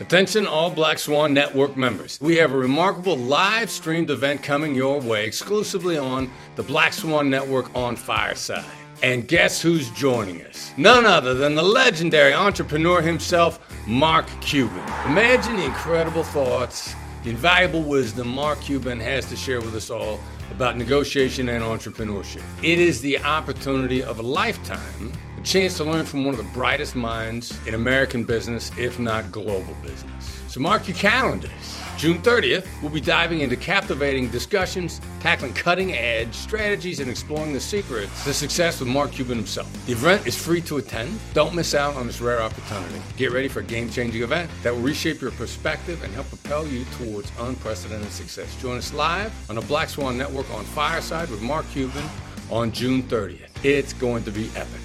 Attention, all Black Swan Network members. We have a remarkable live streamed event coming your way exclusively on the Black Swan Network on Fireside. And guess who's joining us? None other than the legendary entrepreneur himself, Mark Cuban. Imagine the incredible thoughts, the invaluable wisdom Mark Cuban has to share with us all about negotiation and entrepreneurship. It is the opportunity of a lifetime, chance to learn from one of the brightest minds in American business, if not global business. So mark your calendars. June 30th, we'll be diving into captivating discussions, tackling cutting edge strategies, and exploring the secrets to success with Mark Cuban himself. The event is free to attend. Don't miss out on this rare opportunity. Get ready for a game changing event that will reshape your perspective and help propel you towards unprecedented success. Join us live on the Black Swan Network on Fireside with Mark Cuban on June 30th. It's going to be epic.